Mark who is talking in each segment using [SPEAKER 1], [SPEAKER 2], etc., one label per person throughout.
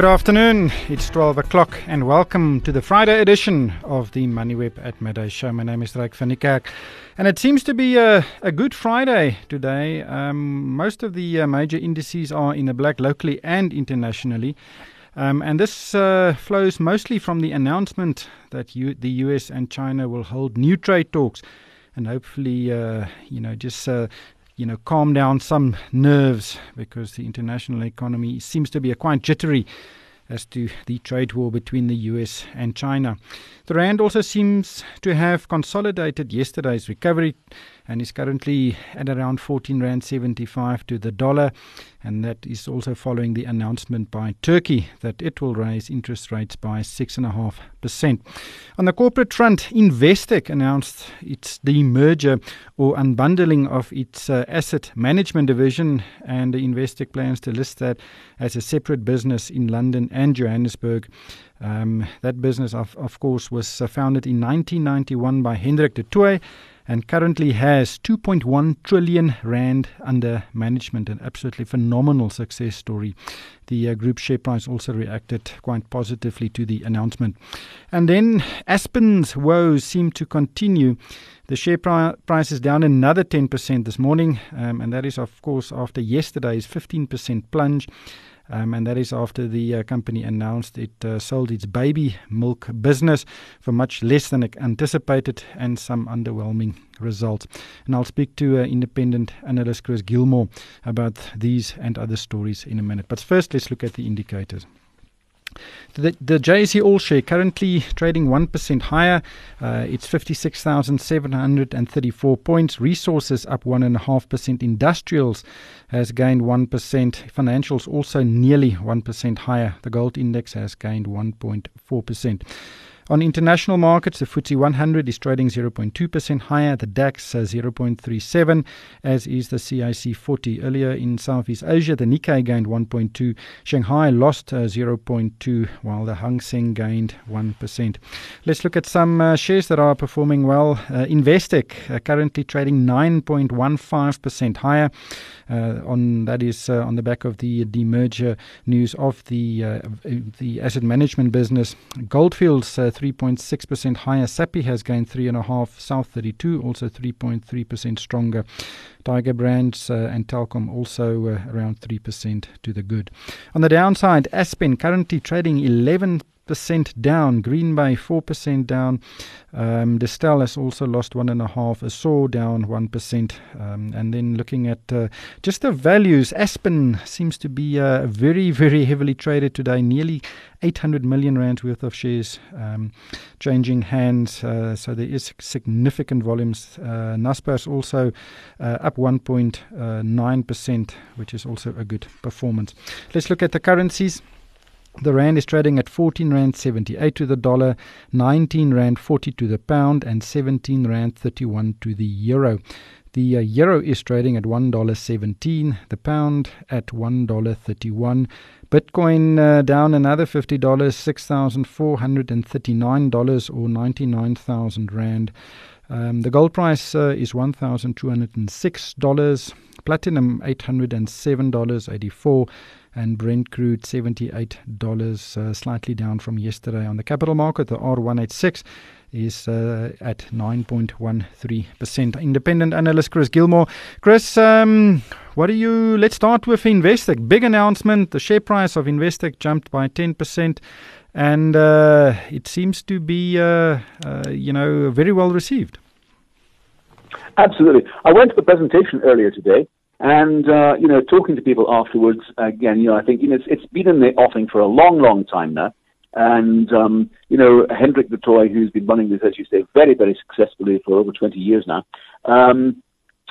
[SPEAKER 1] Good afternoon. It's 12 o'clock, and welcome to the Friday edition of the MoneyWeb at Midday Show. My name is Ryk van Niekerk, and it seems to be a, a good Friday today. Um, most of the uh, major indices are in the black locally and internationally. Um, and this uh, flows mostly from the announcement that U- the US and China will hold new trade talks and hopefully, uh, you know, just uh, you know, calm down some nerves because the international economy seems to be quite jittery as to the trade war between the US and China. The Rand also seems to have consolidated yesterday's recovery and is currently at around 14 Rand 75 to the dollar. And that is also following the announcement by Turkey that it will raise interest rates by 6.5%. On the corporate front, Investec announced its demerger or unbundling of its uh, asset management division, and Investec plans to list that as a separate business in London and Johannesburg. Um, that business, of, of course, was uh, founded in 1991 by Hendrik du Toit and currently has 2.1 trillion rand under management. An absolutely phenomenal success story. The uh, group share price also reacted quite positively to the announcement. And then Aspen's woes seem to continue. The share pri- price is down another 10% this morning, um, and that is, of course, after yesterday's 15% plunge. Um, and that is after the uh, company announced it uh, sold its baby milk business for much less than it anticipated and some underwhelming results. And I'll speak to uh, independent analyst Chris Gilmore about these and other stories in a minute. But first, let's look at the indicators. The, the JSE All Share currently trading 1% higher. Uh, it's 56,734 points. Resources up 1.5%. Industrials has gained 1%. Financials also nearly 1% higher. The gold index has gained 1.4%. On international markets, the FTSE 100 is trading 0.2% higher, the DAX uh, 0.37, as is the CAC 40. Earlier in Southeast Asia, the Nikkei gained 1.2, Shanghai lost uh, 0.2, while the Hang Seng gained 1%. Let's look at some uh, shares that are performing well. Uh, Investec uh, currently trading 9.15% higher. Uh, on that is uh, on the back of the demerger news of the uh, the asset management business. Goldfields 3.6% higher. Sappi has gained 3.5. South 32 also 3.3% stronger. Tiger Brands uh, and Telkom also uh, around 3% to the good. On the downside, Aspen currently trading 11 percent down. Green Bay four percent down. Um, Distell has also lost one and a half. Assore down one percent. Um, and then looking at uh, just the values, Aspen seems to be uh, very very heavily traded today. Nearly 800 million rand worth of shares um, changing hands. Uh, so there is significant volumes. Uh, Naspers also uh, up 1.9 percent, which is also a good performance. Let's look at the currencies. The rand is trading at 14 rand 78 to the dollar, 19 rand 40 to the pound, and 17 rand 31 to the euro. The uh, euro is trading at $1.17, the pound at $1.31. Bitcoin uh, down another $50, $6,439 or 99,000 Rand. Um, the gold price uh, is $1,206, platinum $807.84 and Brent crude $78, uh, slightly down from yesterday. On the capital market, the R186 is uh, at 9.13%. Independent analyst Chris Gilmore. Chris, um, what do you? Let's start with Investec. Big announcement. The share price of Investec jumped by 10%. And uh, it seems to be, uh, uh, you know, very well received.
[SPEAKER 2] Absolutely. I went to the presentation earlier today, and uh, you know, talking to people afterwards, again, you know, I think you know it's, it's been in the offing for a long, long time now. And um, you know, Hendrik du Toit, who's been running this, as you say, very, very successfully for over 20 years now. Um,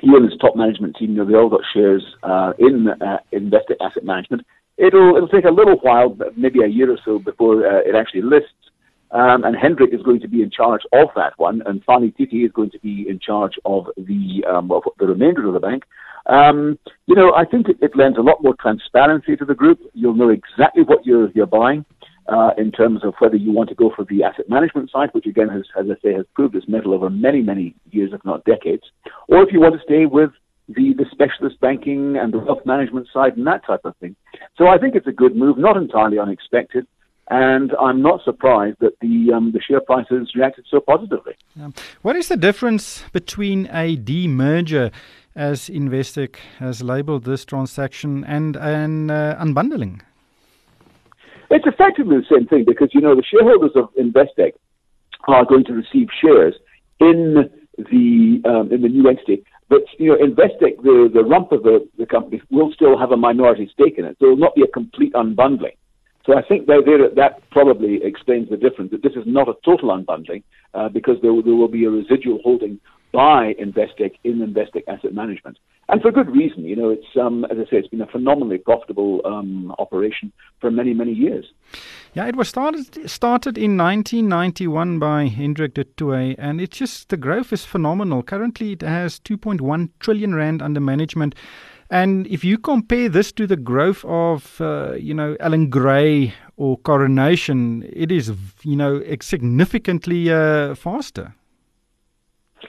[SPEAKER 2] he and his top management team, you know, they all got shares uh, in uh, Investec Asset Management. It'll it'll take a little while, maybe a year or so, before uh, it actually lists. Um, and Hendrik is going to be in charge of that one, and Fani Titi is going to be in charge of the um, of the remainder of the bank. Um, you know, I think it, it, lends a lot more transparency to the group. You'll know exactly what you're you're buying uh, in terms of whether you want to go for the asset management side, which again has, as I say, has proved its mettle over many many years, if not decades, or if you want to stay with the, the specialist banking and the wealth management side and that type of thing. So I think it's a good move, not entirely unexpected. And I'm not surprised that the um, the share prices reacted so positively.
[SPEAKER 1] What is the difference between a demerger, as Investec has labelled this transaction, and an uh, unbundling?
[SPEAKER 2] It's effectively the same thing because you know the shareholders of Investec are going to receive shares in the um, in the new entity. But you know, Investec, the, the rump of the, the company, will still have a minority stake in it. So it will not be a complete unbundling. So I think that, that probably explains the difference. That this is not a total unbundling uh, because there, there will be a residual holding by Investec in Investec Asset Management, and for good reason. You know, it's um, as I say, it's been a phenomenally profitable um, operation for many many years.
[SPEAKER 1] Yeah, it was started started in 1991 by Hendrik du Toit, and it's just the growth is phenomenal. Currently, it has 2.1 trillion rand under management. And if you compare this to the growth of, uh, you know, Allan Gray or Coronation, it is, you know, significantly uh, faster.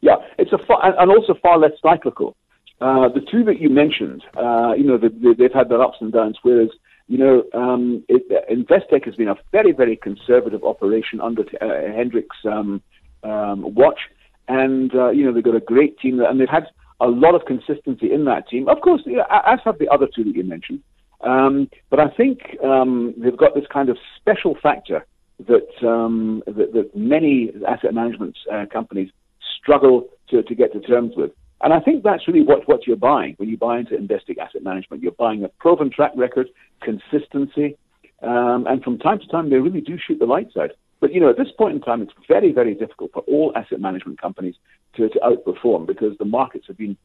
[SPEAKER 2] Yeah, it's a far, and also far less cyclical. Uh, the two that you mentioned, uh, you know, the, the, they've had their ups and downs, whereas, you know, um, it, Investec has been a very, very conservative operation under uh, Hendrik's um, um, watch. And, uh, you know, they've got a great team, and they've had a lot of consistency in that team. Of course, as have the other two that you mentioned. Um, but I think um, they've got this kind of special factor that, um, that, that, many asset management uh, companies struggle to, to get to terms with. And I think that's really what, what you're buying when you buy into Investec Asset Management. You're buying a proven track record, consistency, um, and from time to time they really do shoot the lights out. But you know, at this point in time, it's very, very difficult for all asset management companies to, to outperform because the markets have been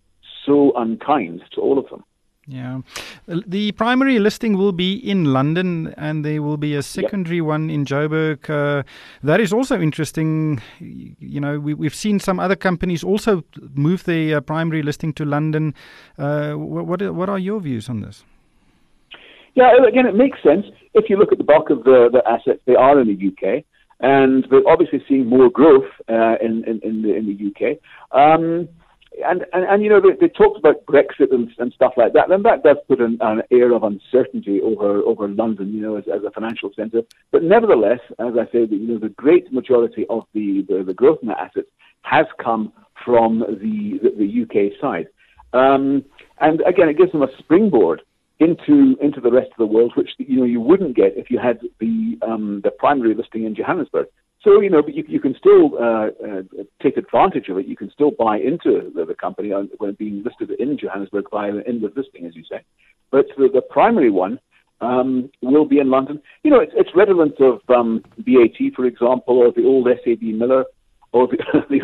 [SPEAKER 2] so unkind to all of them.
[SPEAKER 1] Yeah. The primary listing will be in London and there will be a secondary yep. one in Joburg. Uh, that is also interesting. You know, we, have seen some other companies also move their uh, primary listing to London. Uh, what, what are your views on this?
[SPEAKER 2] Yeah, again, it makes sense. If you look at the bulk of the, the assets, they are in the UK and we're obviously seeing more growth uh, in, in, in, the, in the UK. Um, and, and, and, you know, they, they talked about Brexit and, and stuff like that, and that does put an, an air of uncertainty over, over London, you know, as, as a financial centre. But nevertheless, as I say, you know, the great majority of the, the, the growth in the assets has come from the, the, the UK side. Um, and again, it gives them a springboard into into the rest of the world, which you know you wouldn't get if you had the um, the primary listing in Johannesburg. So you know, but you, you can still uh, uh, take advantage of it. You can still buy into the, the company when being listed in Johannesburg via an inward listing, as you say. But the, the primary one um, will be in London. You know, it's, it's redolent of um, BAT, for example, or the old SAB Miller or the, the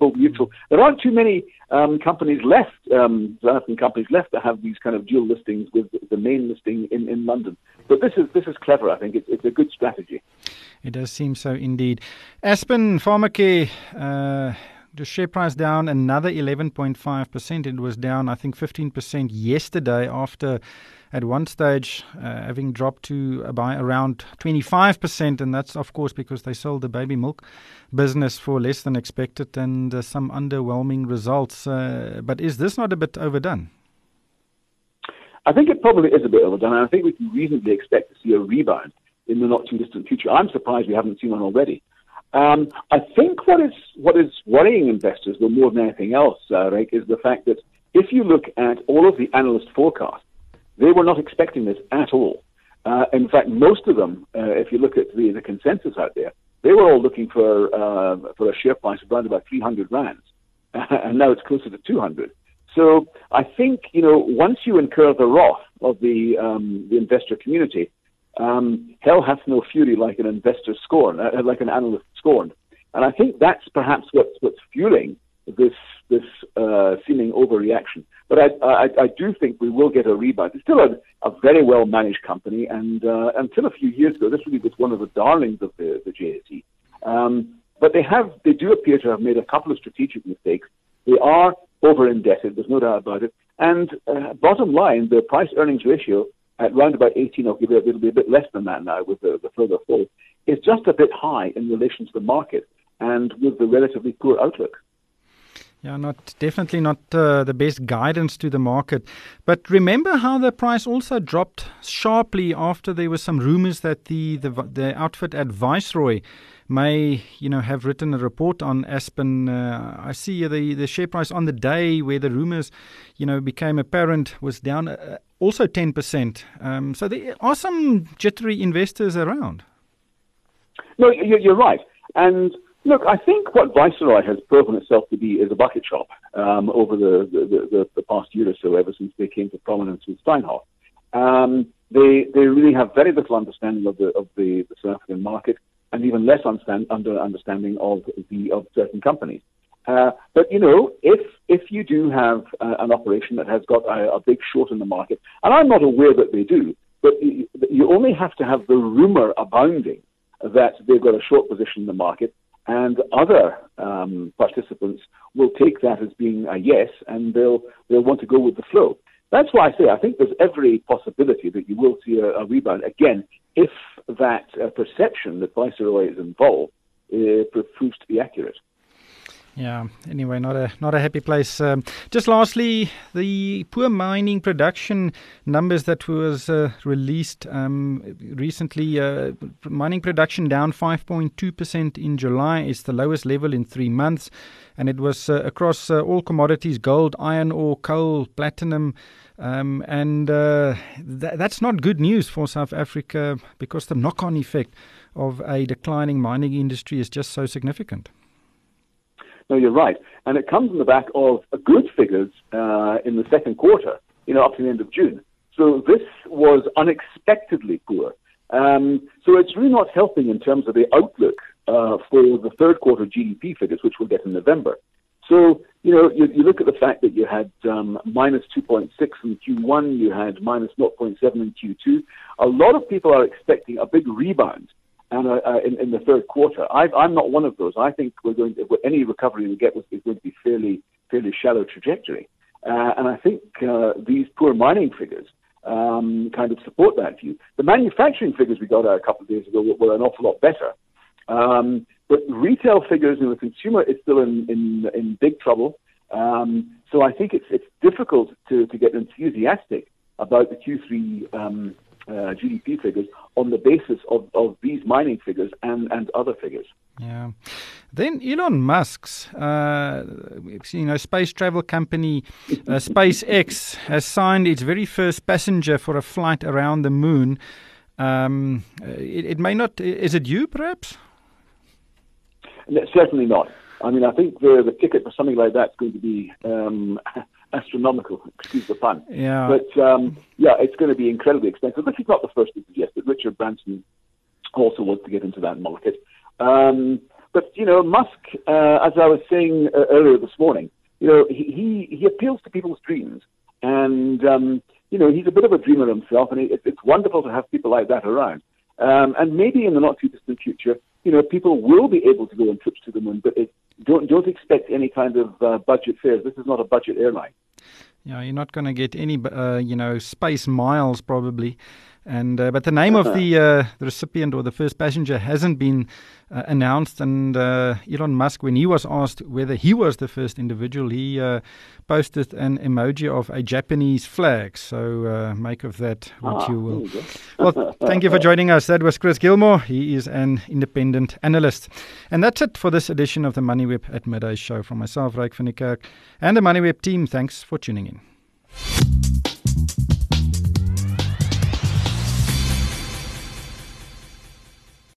[SPEAKER 2] old, mutual. There aren't too many um, companies left, um, African companies left that have these kind of dual listings with the main listing in, in London. But this is this is clever. I think it's, it's a good strategy.
[SPEAKER 1] It does seem so indeed. Aspen Pharmacare. Uh, the share price down another 11.5%. It was down, I think, 15% yesterday after at one stage uh, having dropped to uh, by around 25%. And that's, of course, because they sold the baby milk business for less than expected and uh, some underwhelming results. Uh, but is this not a bit overdone?
[SPEAKER 2] I think it probably is a bit overdone. And I think we can reasonably expect to see a rebound in the not too distant future. I'm surprised we haven't seen one already. Um, I think what is what is worrying investors, though more than anything else, uh, Rick, is the fact that if you look at all of the analyst forecasts, they were not expecting this at all. Uh, in fact, most of them, uh, if you look at the, the consensus out there, they were all looking for uh, for a share price of around about 300 rands, and now it's closer to 200. So I think you know once you incur the wrath of the um, the investor community, um, hell hath no fury like an investor scorn, uh, like an analyst scorn. And I think that's perhaps what's, what's fueling this this uh, seeming overreaction. But I, I, I do think we will get a rebound. It's still a, a very well managed company, and uh, until a few years ago, this really was one of the darlings of the, the JSE. Um, but they have they do appear to have made a couple of strategic mistakes. They are over indebted. There's no doubt about it. And uh, bottom line, the price earnings ratio at round about 18, or it'll be a bit less than that now with the, the further fall, is just a bit high in relation to the market and with the relatively poor outlook.
[SPEAKER 1] Yeah, not definitely not uh, the best guidance to the market. But remember how the price also dropped sharply after there were some rumors that the the, the outfit at Viceroy may you know have written a report on Aspen. Uh, I see the the share price on the day where the rumors you know became apparent was down uh, also ten percent. Um, so there are some jittery investors around.
[SPEAKER 2] No, you're right, and Look, I think what Viceroy has proven itself to be is a bucket shop um, over the, the, the, the, past year or so, ever since they came to prominence with Steinhoff. Um, they, they really have very little understanding of the, of the, the South African market and even less understand, under understanding of, the, of certain companies. Uh, but you know, if if you do have uh, an operation that has got a, a, big short in the market, and I'm not aware that they do, but you, you only have to have the rumor abounding that they've got a short position in the market, and other um, participants will take that as being a yes, and they'll they'll want to go with the flow. That's why I say I think there's every possibility that you will see a, a rebound again if that uh, perception that Viceroy is involved uh, proves to be accurate.
[SPEAKER 1] Yeah. Anyway, not a not a happy place. Um, just lastly, the poor mining production numbers that was uh, released um, recently. Uh, mining production down 5.2 percent in July. It's the lowest level in three months, and it was uh, across uh, all commodities: gold, iron ore, coal, platinum. Um, and uh, th- that's not good news for South Africa because the knock-on effect of a declining mining industry is just so significant.
[SPEAKER 2] No, you're right. And it comes on the back of good figures uh, in the second quarter, you know, up to the end of June. So this was unexpectedly poor. Um, so it's really not helping in terms of the outlook uh, for the third quarter GDP figures, which we'll get in November. So, you know, you, you look at the fact that you had um, minus 2.6 in Q1, you had minus 0.7 in Q2. A lot of people are expecting a big rebound and uh, uh, in, in, the third quarter. I, am not one of those. I think we're going to, any recovery we get is going to be fairly fairly shallow trajectory. Uh, and I think uh, these poor mining figures um, kind of support that view. The manufacturing figures we got a couple of days ago were, were an awful lot better. Um, but retail figures and the consumer is still in, in, in big trouble. Um, so I think it's, it's difficult to, to get enthusiastic about the Q3 um, uh, GDP figures on the basis of, of these mining figures and, and other figures.
[SPEAKER 1] Yeah. Then Elon Musk's, uh, you know, space travel company uh, SpaceX has signed its very first passenger for a flight around the moon. Um, it, it, may not. Is it you, perhaps?
[SPEAKER 2] certainly not. I mean, I think the the ticket for something like that is going to be um, astronomical, excuse the pun.
[SPEAKER 1] Yeah.
[SPEAKER 2] But um, yeah, it's going to be incredibly expensive. This is not the first to suggest it. Richard Branson also wants to get into that market. Um, but you know, Musk, uh, as I was saying uh, earlier this morning, you know, he, he, he appeals to people's dreams, and um, you know, he's a bit of a dreamer himself, and it, it's wonderful to have people like that around. Um, and maybe in the not too distant future, you know, people will be able to go on trips to the moon, but it, don't don't expect any kind of uh, budget fares. This is not a budget airline.
[SPEAKER 1] Yeah, you're not going to get any, uh, you know, space miles probably. And uh, but the name of the uh, the recipient or the first passenger hasn't been uh, announced. And uh, Elon Musk, when he was asked whether he was the first individual, he uh, posted an emoji of a Japanese flag. So uh, make of that what ah, you will. You well, thank you for joining us. That was Chris Gilmore. He is an independent analyst. And that's it for this edition of the Money MoneyWeb at Midday show. From myself, Ryk van and the Money MoneyWeb team, thanks for tuning in.